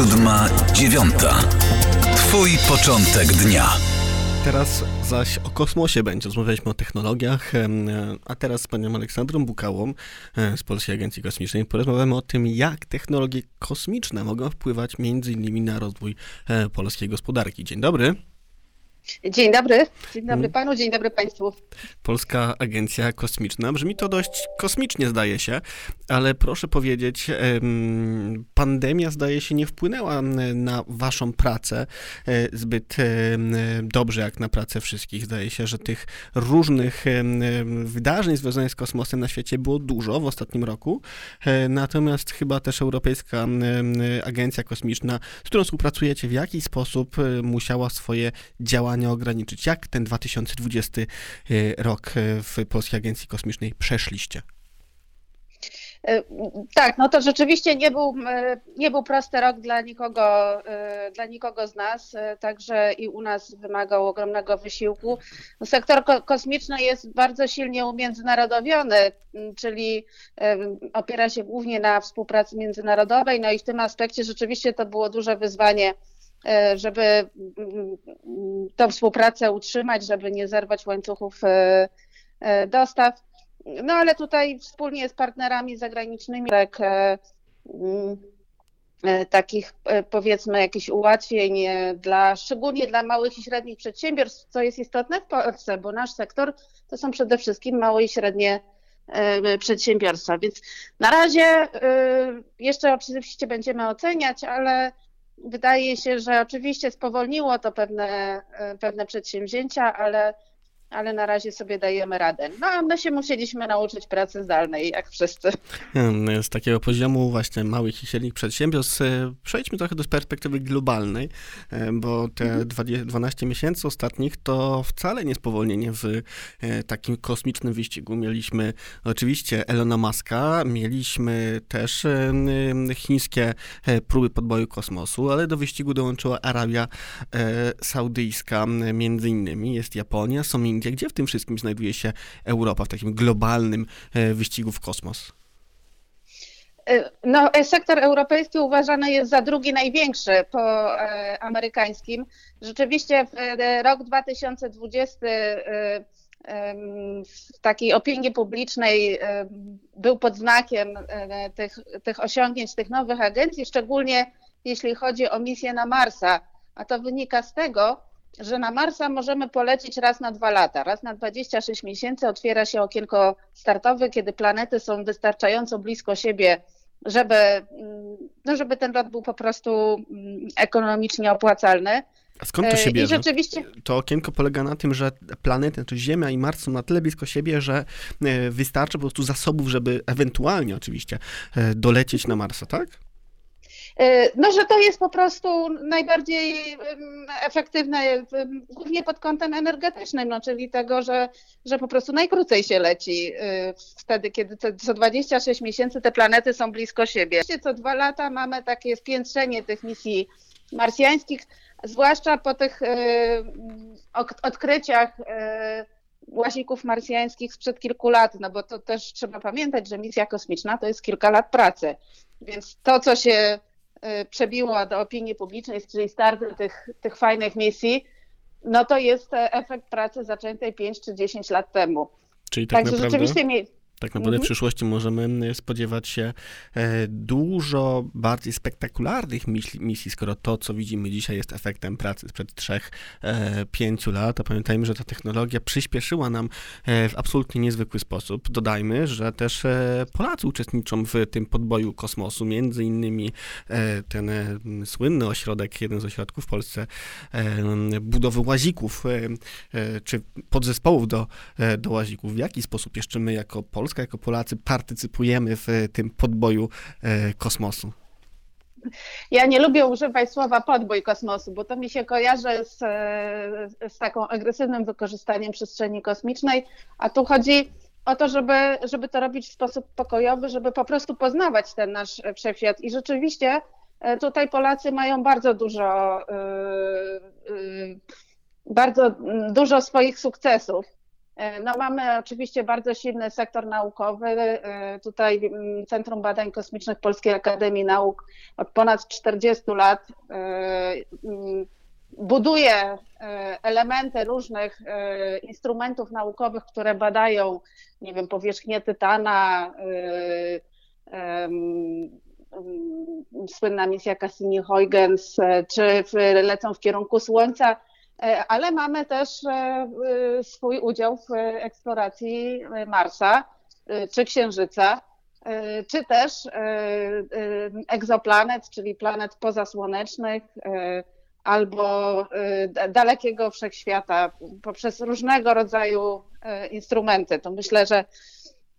siódma, dziewiąta. Twój początek dnia. Teraz zaś o kosmosie będzie. Rozmawialiśmy o technologiach, a teraz z panią Aleksandrą Bukałą z Polskiej Agencji Kosmicznej porozmawiamy o tym, jak technologie kosmiczne mogą wpływać między innymi na rozwój e, polskiej gospodarki. Dzień dobry. Dzień dobry. Dzień dobry mm. panu, dzień dobry państwu. Polska Agencja Kosmiczna. Brzmi to dość kosmicznie, zdaje się, ale proszę powiedzieć, pandemia zdaje się nie wpłynęła na waszą pracę e, zbyt dobrze jak na pracę wszystkich. Zdaje się, że tych różnych wydarzeń związanych z kosmosem na świecie było dużo w ostatnim roku. E, natomiast chyba też Europejska Agencja Kosmiczna, z którą współpracujecie, w jaki sposób e, musiała swoje działania działania ograniczyć. Jak ten 2020 y, rok y, w Polskiej Agencji Kosmicznej przeszliście? Y, tak, no to rzeczywiście nie był, nie był prosty rok dla nikogo, dla nikogo z nas, także i u nas wymagał ogromnego wysiłku. Sektor kosmiczny jest bardzo silnie umiędzynarodowiony, czyli opiera się głównie na współpracy międzynarodowej, no i w tym aspekcie rzeczywiście to było duże wyzwanie E, żeby mm, tą współpracę utrzymać, żeby nie zerwać łańcuchów e, e, dostaw. No ale tutaj wspólnie z partnerami zagranicznymi, jak mm, takich powiedzmy jakichś ułatwień dla, szczególnie dla małych i średnich przedsiębiorstw, co jest istotne w Polsce, bo nasz sektor to są przede wszystkim małe i średnie przedsiębiorstwa. Więc na razie jeszcze oczywiście będziemy oceniać, ale wydaje się, że oczywiście spowolniło to pewne, e, pewne przedsięwzięcia, ale ale na razie sobie dajemy radę. No a my się musieliśmy nauczyć pracy zdalnej, jak wszyscy. Z takiego poziomu właśnie małych i średnich przedsiębiorstw e, przejdźmy trochę do perspektywy globalnej, e, bo te 12 mhm. miesięcy ostatnich to wcale nie spowolnienie w e, takim kosmicznym wyścigu. Mieliśmy oczywiście Elona Muska, mieliśmy też chińskie próby podboju kosmosu, ale do wyścigu dołączyła Arabia Saudyjska między innymi, jest Japonia, są Indie, Indie. Gdzie w tym wszystkim znajduje się Europa w takim globalnym e, wyścigu w kosmos? E, no, e, sektor europejski uważany jest za drugi największy po amerykańskim. Rzeczywiście rok 2020 w takiej opinii publicznej był pod znakiem tych, tych osiągnięć tych nowych agencji, szczególnie jeśli chodzi o misję na Marsa. A to wynika z tego, że na Marsa możemy polecieć raz na dwa lata. Raz na 26 miesięcy otwiera się okienko startowe, kiedy planety są wystarczająco blisko siebie, żeby, mm, no żeby ten lot był po prostu mm, ekonomicznie opłacalny. A skąd to się bierze? I rzeczywiście... To okienko polega na tym, że planety, to Ziemia i Mars są na tyle blisko siebie, że e, wystarczy po prostu zasobów, żeby ewentualnie oczywiście e, dolecieć na Marsa, tak? E, no, że to jest po prostu najbardziej efektywne, głównie pod kątem energetycznym, no, czyli tego, że, że po prostu najkrócej się leci e, wtedy, kiedy co 26 miesięcy te planety są blisko siebie. Co dwa lata mamy takie spiętrzenie tych misji marsjańskich, zwłaszcza po tych e, odkryciach łazików marsjańskich sprzed kilku lat, no bo to też trzeba pamiętać, że misja kosmiczna to jest kilka lat pracy. Więc to, co się przebiło do opinii publicznej, czyli start tych, tych fajnych misji, no to jest efekt pracy zaczętej 5 czy 10 lat temu. Czyli tak Także naprawdę... rzeczywiście tak naprawdę w mhm. przyszłości możemy spodziewać się e, dużo bardziej spektakularnych misji, skoro to, co widzimy dzisiaj, jest efektem pracy sprzed 3-5 e, lat. A pamiętajmy, że ta technologia przyspieszyła nam e, w absolutnie niezwykły sposób. Dodajmy, że też Polacy uczestniczą w tym podboju kosmosu, między innymi ten słynny ośrodek, jeden z ośrodków w Polsce, budowy łazików, czy podzespołów do, do łazików. W jaki sposób jeszcze my jako Polska Polska, jako Polacy partycypujemy w tym podboju e, kosmosu? Ja nie lubię używać słowa podbój kosmosu, bo to mi się kojarzy z, z taką agresywnym wykorzystaniem przestrzeni kosmicznej, a tu chodzi o to, żeby, żeby to robić w sposób pokojowy, żeby po prostu poznawać ten nasz wszechświat. I rzeczywiście e, tutaj Polacy mają bardzo dużo, e, bardzo dużo swoich sukcesów No, mamy oczywiście bardzo silny sektor naukowy. Tutaj mm, Centrum Badań Kosmicznych Polskiej Akademii Nauk od ponad 40 lat mm, buduje elementy różnych instrumentów naukowych, które badają, nie wiem, powierzchnię Tytana, słynna misja Cassini-Huygens, czy lecą w kierunku Słońca, e, ale mamy też e, swój udział w eksploracji Marsa czy Księżyca, e, czy też egzoplanet, czyli planet pozasłonecznych albo dalekiego wszechświata poprzez różnego rodzaju instrumenty. To myślę, że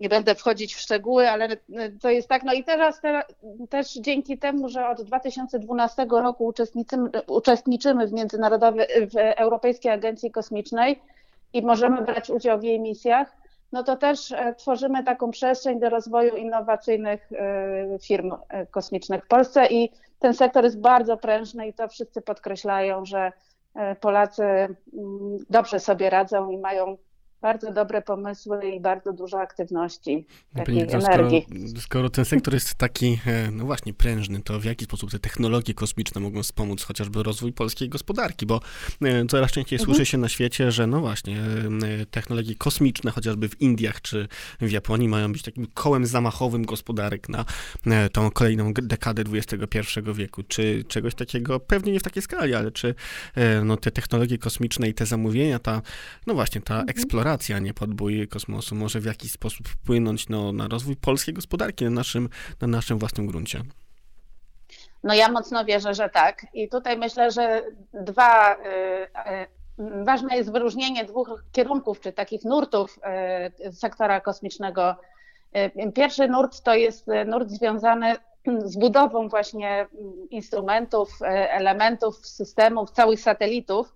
nie będę wchodzić w szczegóły, ale to jest tak. No i teraz, teraz też dzięki temu, że od 2012 roku uczestniczymy, uczestniczymy w międzynarodowej, w Europejskiej Agencji Kosmicznej i możemy brać udział w jej misjach, no to też e, tworzymy taką przestrzeń do rozwoju innowacyjnych e, firm e, kosmicznych w Polsce i ten sektor jest bardzo prężny i to wszyscy podkreślają, że Polacy mm, dobrze sobie radzą i mają bardzo dobre pomysły i bardzo dużo aktywności, takiej Pani, energii. Skoro, skoro, ten sektor jest taki, e, no właśnie, prężny, to w jaki sposób te technologie kosmiczne mogą wspomóc chociażby rozwój polskiej gospodarki? Bo e, coraz częściej mhm. słyszy się na świecie, że no właśnie, e, technologie kosmiczne chociażby w Indiach czy w Japonii mają być takim kołem zamachowym gospodarek na tą kolejną dekadę XXI wieku. Czy czegoś takiego, pewnie nie w takiej skali, ale czy no, te technologie kosmiczne i te zamówienia, ta, no właśnie, ta mhm. eksploracja eksploracja, nie podbój kosmosu może w jakiś sposób wpłynąć no, na rozwój polskiej gospodarki na naszym, na naszym własnym gruncie? No ja mocno wierzę, że tak. I tutaj myślę, że dwa. Yy, yy, ważne jest wyróżnienie dwóch kierunków, czy takich nurtów yy, sektora kosmicznego. Pierwszy nurt to jest nurt związany z budową właśnie instrumentów, elementów, systemów, całych satelitów,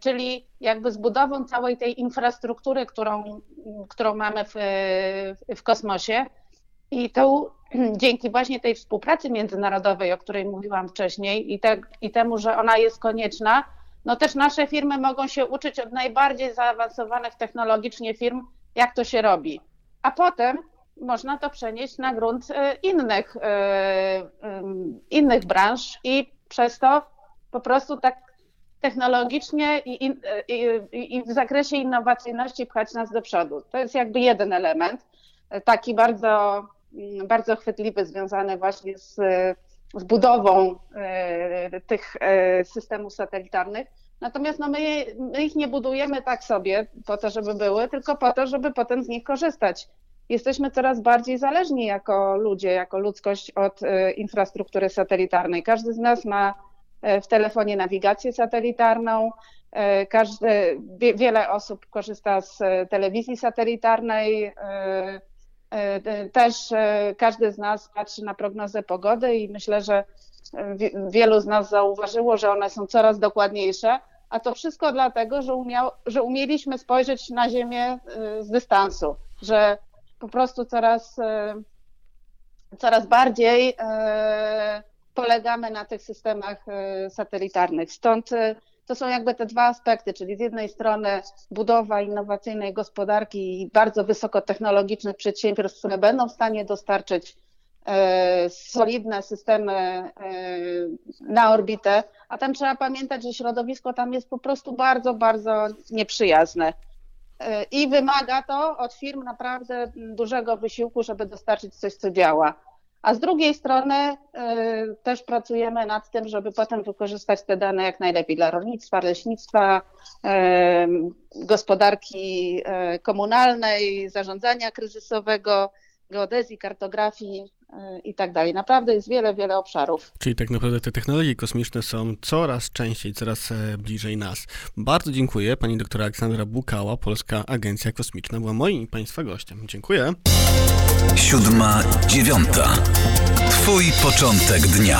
czyli jakby z budową całej tej infrastruktury, którą, którą mamy w, w kosmosie. I to dzięki właśnie tej współpracy międzynarodowej, o której mówiłam wcześniej, i, te, i temu, że ona jest konieczna, no też nasze firmy mogą się uczyć od najbardziej zaawansowanych technologicznie firm, jak to się robi. A potem można to przenieść na grunt e, innych, e, innych branż i przez to po prostu tak technologicznie i, i, i, w zakresie innowacyjności pchać nas do przodu. To jest jakby jeden element, taki bardzo, bardzo chwytliwy, związany właśnie z, z budową e, tych e, systemów satelitarnych. Natomiast no my, my ich nie budujemy tak sobie po to, żeby były, tylko po to, żeby potem z nich korzystać. Jesteśmy coraz bardziej zależni jako ludzie, jako ludzkość od e, infrastruktury satelitarnej. Każdy z nas ma w telefonie nawigację satelitarną. E, każdy, wiele osób korzysta z e, telewizji satelitarnej. Też każdy z nas patrzy na prognozę pogody i myślę, że wielu z nas zauważyło, że one są coraz dokładniejsze, a to wszystko dlatego, że, umiał, że umieliśmy spojrzeć na Ziemię z dystansu, że po prostu coraz, coraz bardziej polegamy na tych systemach e, satelitarnych. Stąd e, to są jakby te dwa aspekty, czyli z jednej strony budowa innowacyjnej gospodarki i bardzo wysokotechnologicznych przedsiębiorstw, które będą w stanie dostarczyć e, solidne systemy na orbitę, a tam trzeba pamiętać, że środowisko tam jest po prostu bardzo, bardzo nieprzyjazne. I wymaga to od firm naprawdę dużego wysiłku, żeby dostarczyć coś, co działa. A z drugiej strony y, też pracujemy nad tym, żeby potem wykorzystać te dane jak najlepiej dla rolnictwa, leśnictwa, y, gospodarki y, komunalnej, zarządzania kryzysowego, geodezji, kartografii i tak dalej. Naprawdę jest wiele, wiele obszarów. Czyli tak naprawdę te technologie kosmiczne są coraz częściej, coraz e, bliżej nas. Bardzo dziękuję. Pani doktora Aleksandra Bukała, Polska Agencja Kosmiczna, była moim i Państwa gościem. Dziękuję. Siódma, dziewiąta. Twój początek dnia.